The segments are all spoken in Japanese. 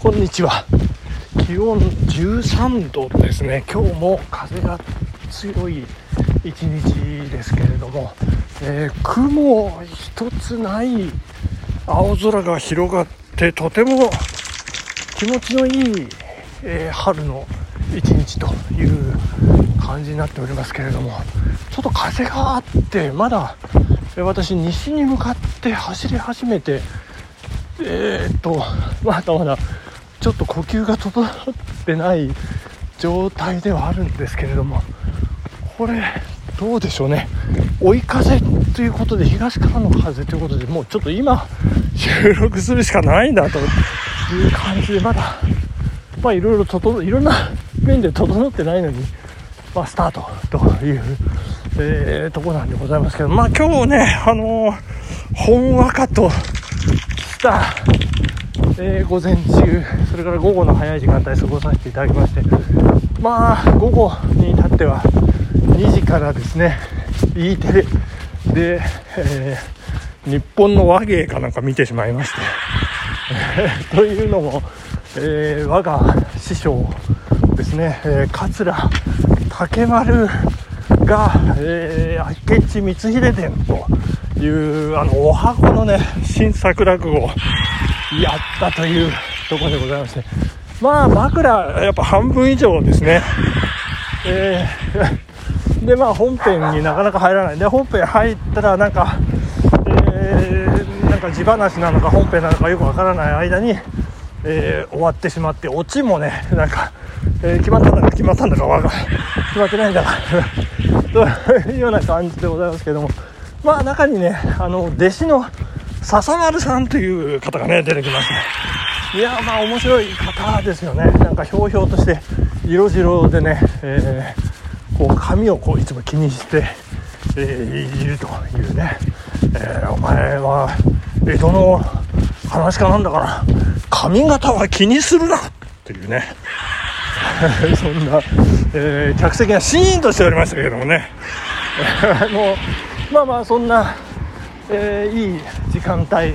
こんにちは。気温13度ですね。今日も風が強い一日ですけれども、えー、雲一つない青空が広がってとても気持ちのいい、えー、春の一日という感じになっておりますけれどもちょっと風があってまだ私西に向かって走り始めてえー、っとまだまだちょっと呼吸が整ってない状態ではあるんですけれどもこれどうでしょうね。追い風ということで東からの風ということでもうちょっと今収録するしかないんだという感じでまだまあいろいろ整いろんな面で整ってないのにまあスタートという、えー、とこなんでございますけどまあ今日ねあのー、ほんわかとしたえー、午前中、それから午後の早い時間帯過ごさせていただきまして、まあ、午後に至っては2時からですね、E テレで、えー、日本の和芸かなんか見てしまいまして、というのも、えー、我が師匠ですね、えー、桂竹丸が、えー、明智光秀伝というあのお箱のね新作落語やったというところでございまして、まあ、枕、やっぱ半分以上ですね。えー、で、まあ、本編になかなか入らない。で、本編入ったら、なんか、えー、なんか地話なのか本編なのかよくわからない間に、えー、終わってしまって、オチもね、なんか、えー、決まったんだか決まったんだかわかんない決まってないんだか というような感じでございますけども、まあ、中にね、あの、弟子の、笹丸さんという方がね出てきましたいやまあ面白い方ですよね。なんかひょうひょうとして色白でね、えー、こう髪をこういつも気にして、えー、いるというね、えー、お前は江戸の話家なんだから髪型は気にするなっていうね。そんな、えー、客席がシーンとしておりましたけれどもね。あのまあまあそんなえー、いい時間帯、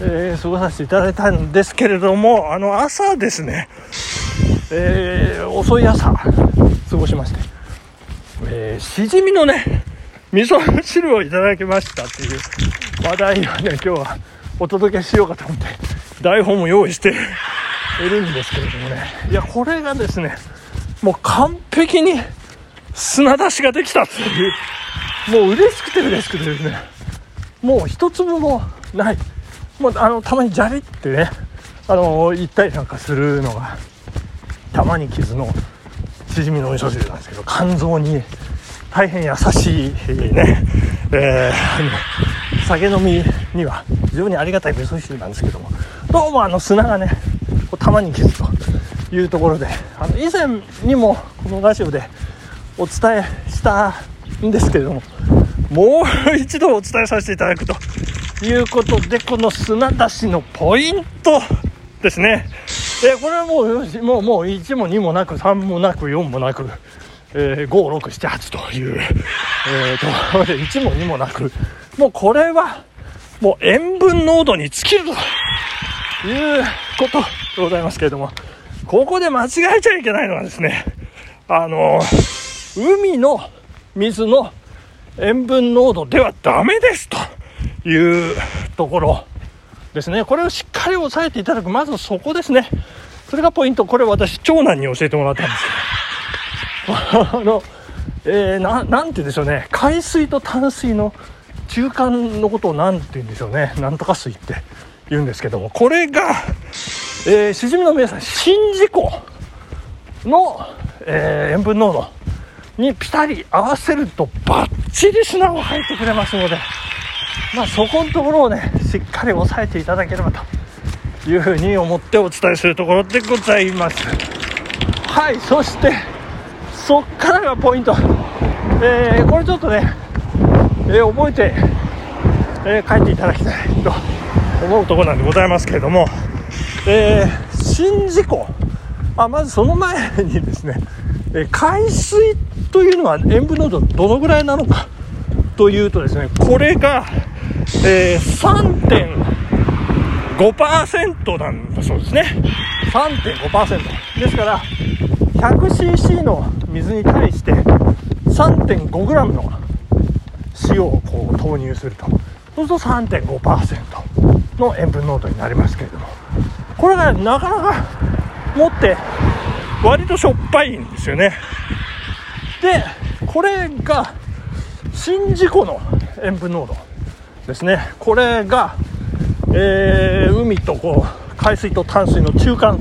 えー、過ごさせていただいたんですけれども、あの朝ですね、えー、遅い朝、過ごしまして、えしじみのね、味噌汁をいただきましたっていう話題をね、今日はお届けしようかと思って、台本も用意して いるんですけれどもね、いや、これがですね、もう完璧に砂出しができたっていう、もう嬉しくて嬉しくてですね、もう一粒もない。もうあのたまにじゃりってねあの言ったりなんかするのがたまに傷のしじみの味噌汁なんですけど肝臓に大変優しいね、えー、酒飲みには非常にありがたい味噌汁なんですけどもどうもあの砂がねたまに傷というところであの以前にもこのラジオでお伝えしたんですけれどももう一度お伝えさせていただくということで、この砂出しのポイントですね。えこれはもう、もう、もう1も2もなく、3もなく、4もなく、えー、5、6、7、8という、えー、と1も2もなく、もうこれは、もう塩分濃度に尽きるということでございますけれども、ここで間違えちゃいけないのはですね、あの、海の水の塩分濃度ではダメですというところですね。これをしっかり押さえていただく、まずそこですね。それがポイント。これ私、長男に教えてもらったんですけど。あの、えー、な、なんて言うんでしょうね。海水と淡水の中間のことを何て言うんでしょうね。なんとか水って言うんですけども、これが、えー、しじみの皆さん、宍道湖の、えー、塩分濃度にピタリ合わせるとバッチリ砂を吐いてくれますので、まあ、そこのところをねしっかり押さえていただければというふうに思ってお伝えするところでございます。はいそしてそっからがポイント、えー、これちょっとね、えー、覚えて、えー、帰っていただきたいと思うところなんでございますけれども、えー、新事故。あまずその前にですね、え海水というのは塩分濃度どのぐらいなのか？というとですねこれが、え、3.5 5%なんだそうですね。3.5%ですから 100cc の水に対して 3.5g の塩をこう投入すると。そうすると3.5%の塩分濃度になりますけれども。これがなかなか持って割としょっぱいんですよね。でこれが宍道湖の塩分濃度ですね。これが、えー、海とこう海水と淡水の中間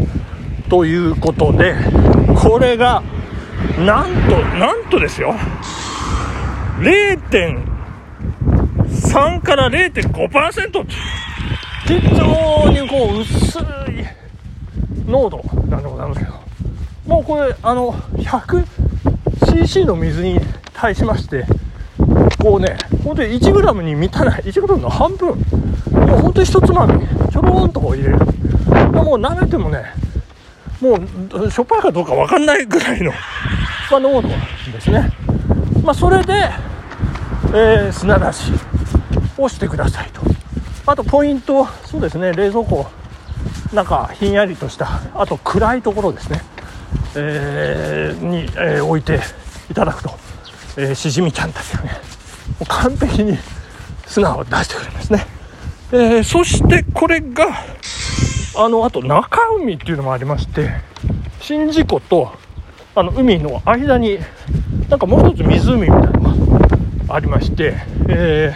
ということでこれがなんとなんとですよ。0.3から0.5%非常にこう薄い濃度なんでございますけど。もうこれあの 100cc の水に対しましてこうね本当に 1g に満たない 1g の半分。もう本当に一つまみ。ちょろんと入れる。もう舐めてもねもうしょっぱいかどうか分かんないぐらいの、まあ、濃度ですね。まあそれで、えー、砂出しをしてくださいと。あとポイントそうですね冷蔵庫。なんかひんやりとしたあと暗いところですね、えー、に、えー、置いていただくと、えー、しじみちゃんたちがね完璧に砂を出してくれますね、えー、そしてこれがあのあと中海っていうのもありまして宍道湖とあの海の間になんかもう一つ湖みたいなのがありまして、え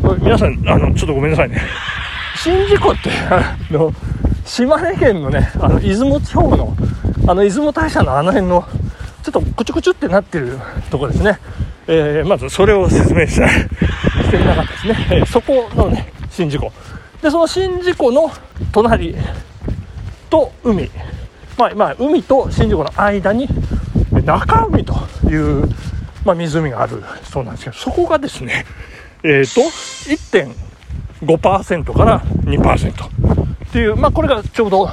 ー、皆さんあのちょっとごめんなさいね。宍道湖ってあの島根県のねあの出雲地方のあの出雲大社のあの辺のちょっとくちゅくちゅってなってるとこですね、えー、まずそれを説明したしてなかったですね、えー、そこのね宍道湖。でその宍道湖の隣と海。まあ、まあ、海と宍道湖の間に中海という、まあ、湖があるそうなんですけどそこがですねえっ、ー、と1.5%から2%っていう、まあ、これがちょうど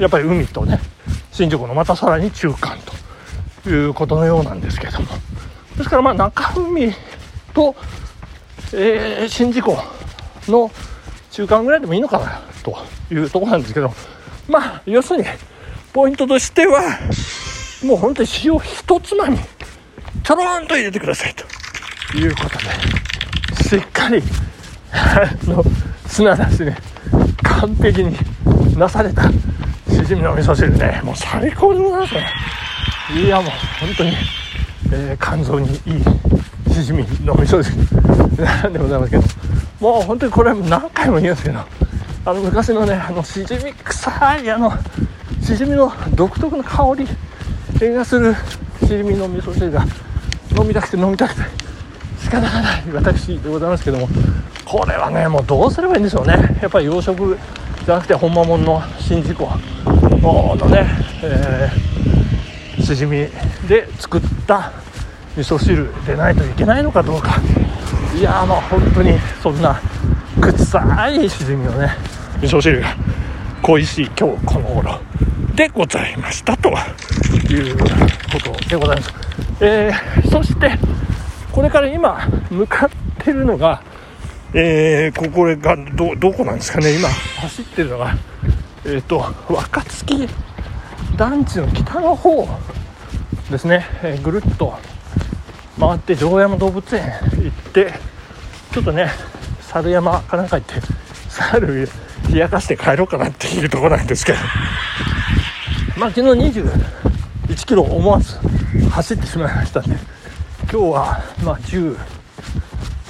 やっぱり海とね宍道湖のまたさらに中間ということのようなんですけども。ですからまあ中海と、えー、宍道湖の中間ぐらいでもいいのかなというとこなんですけどまあ要するにポイントとしてはもう本当に塩一つまみちょろんと入れてくださいということでしっかり あの砂出しね完璧になされたしじみの味噌汁ね。もう最高でございますね。いやもう本当に、えー、肝臓にいいしじみの味噌汁。なんでございますけど。もう本当にこれ何回も言うんですけどあの昔のねあのしじみ臭いあのしじみの独特の香りがするしじみの味噌汁が飲みたくて飲みたくて仕方がない私でございますけども。これはねもうどうすればいいんでしょうね。やっぱり養殖じゃなくて本間もんの宍道湖。のね、えー、しじみで作った味噌汁でないといけないのかどうか。いやまあ本当にそんな臭いしじみのね味噌汁が恋しい今日この頃でございましたと。いうことでございます、えー、そしてこれから今向かってるのがえー、ここがどどこなんですかね。今走ってるのがえっ、ー、と若槻団地の北の方ですね、えー、ぐるっと回って城山動物園行ってちょっとね猿山かなんか行って猿冷やかして帰ろうかなっていうところなんですけど。まあ昨日21キロ思わず走ってしまいましたんで今日はまあ10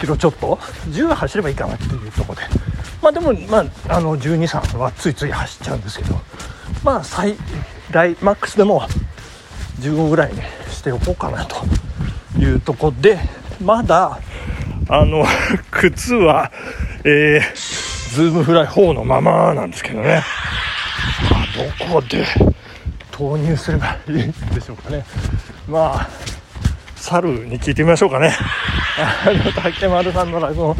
キロちょっと。10走ればいいかなっていうところで。まあでもまああの12、3はついつい走っちゃうんですけどまあ最大マックスでも15ぐらいにしておこうかなというとこでまだあの 靴はえー、ズームフライ4のままなんですけどね、まあ、どこで投入すればいいんでしょうかね。まあ猿に聞いてみましょうかね。あの竹丸さんの落語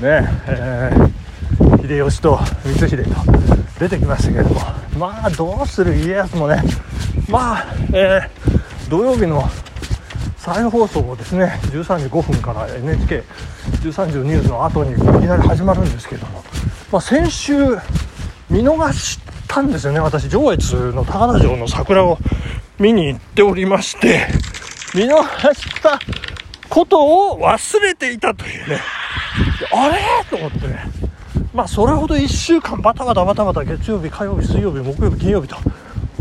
ねえー、秀吉と光秀と出てきましたけれどもまあどうする家康もねまあ、えー、土曜日の再放送をですね13時5分から NHK13 時ニュースの後にいきなり始まるんですけどもまあ、先週見逃したんですよね私上越の高田城の桜を見に行っておりまして見逃したことを忘れていたというね。あれ？と思ってね。まあそれほど1週間バタバタバタバタ月曜日火曜日水曜日木曜日金曜日と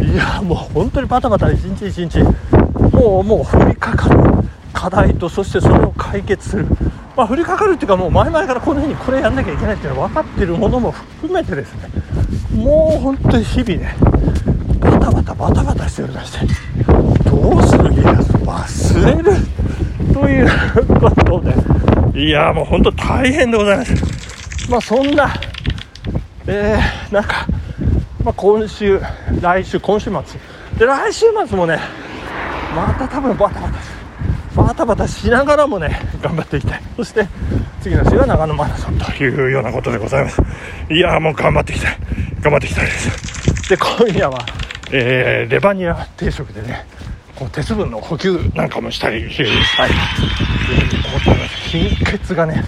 いやもう本当にバタバタ一日一日もうもう降りかかる課題とそしてそれを解決するまあ降りかかるっていうかもう前々からこの日にこれやんなきゃいけないっていうのは分かってるものも含めてですね。もう本当に日々ねバタバタバタバタしておりましてどうする家康忘れるということで。いやもう本当大変でございます。まあそんなえー、なんか、まあ、今週来週今週末。で来週末もねまた多分バタバタバタバタしながらもね頑張っていきたい。そして次の週は長野マラソンというようなことでございます。いやもう頑張っていきたい。頑張っていきたいです。で今夜は、えー、レバニラ定食でねこう鉄分の補給なんかもしたりしたい。貧血がね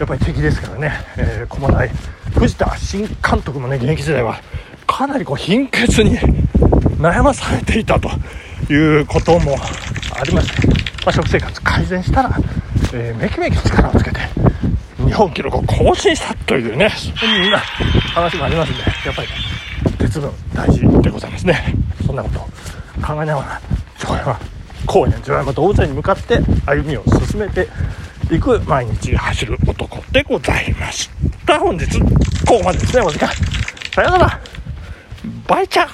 やっぱり敵ですからね、えー、駒大。藤田新監督もね現役時代はかなりこう貧血に悩まされていたということもありまして、まあ、食生活改善したら、えー、めきめき力をつけて日本記録を更新したというねそんな話もありますんでやっぱり、ね、鉄分大事でございますね。そんなこと考えながら今日は高円寺山動物園に向かって歩みを進めて行く毎日走る男でございました。本日ここまでですねお時間。さよなら。バイちゃん